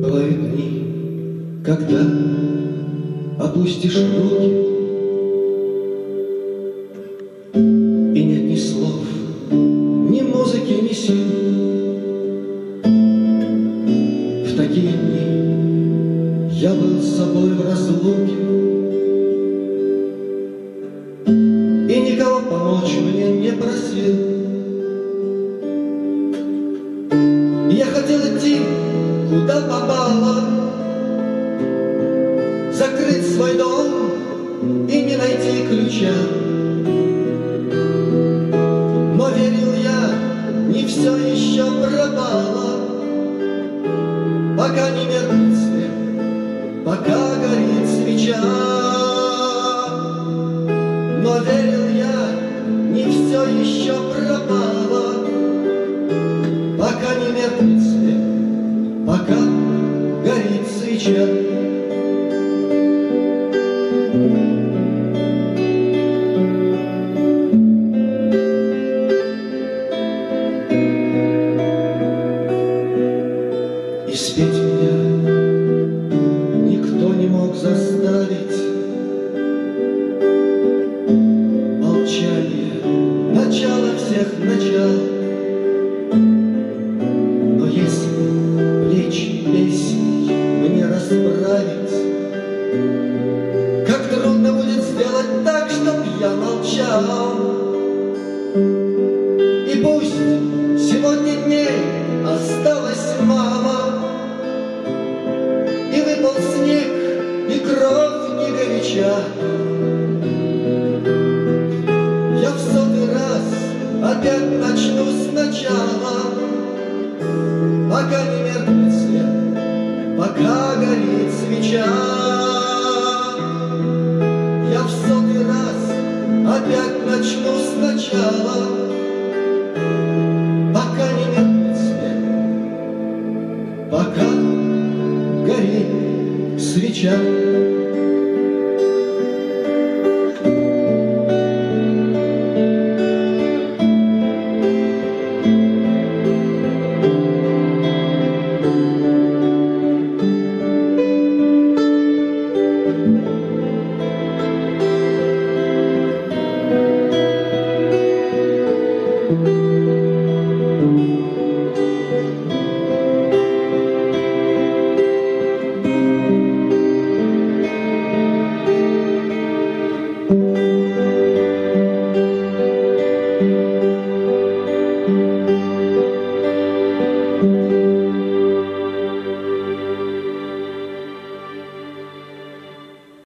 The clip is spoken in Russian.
Бывают дни, когда опустишь руки, И нет ни слов, ни музыки, ни сил. В такие дни я был с собой в разлуке, И никого помочь мне не просил. Я хотел идти, куда попало, Закрыть свой дом и не найти ключа. Но верил я, не все еще пропало, Пока не свет, пока горит свеча. Но верил я, не все еще пропало, Свет, пока горит свеча. И спеть меня никто не мог заставить. Молчание — начало всех начал. Горяча. Я в сотый раз опять начну сначала, Пока не меркнет свет, пока горит свеча. Я в сотый раз опять начну сначала, Пока не меркнет свет, пока горит свеча.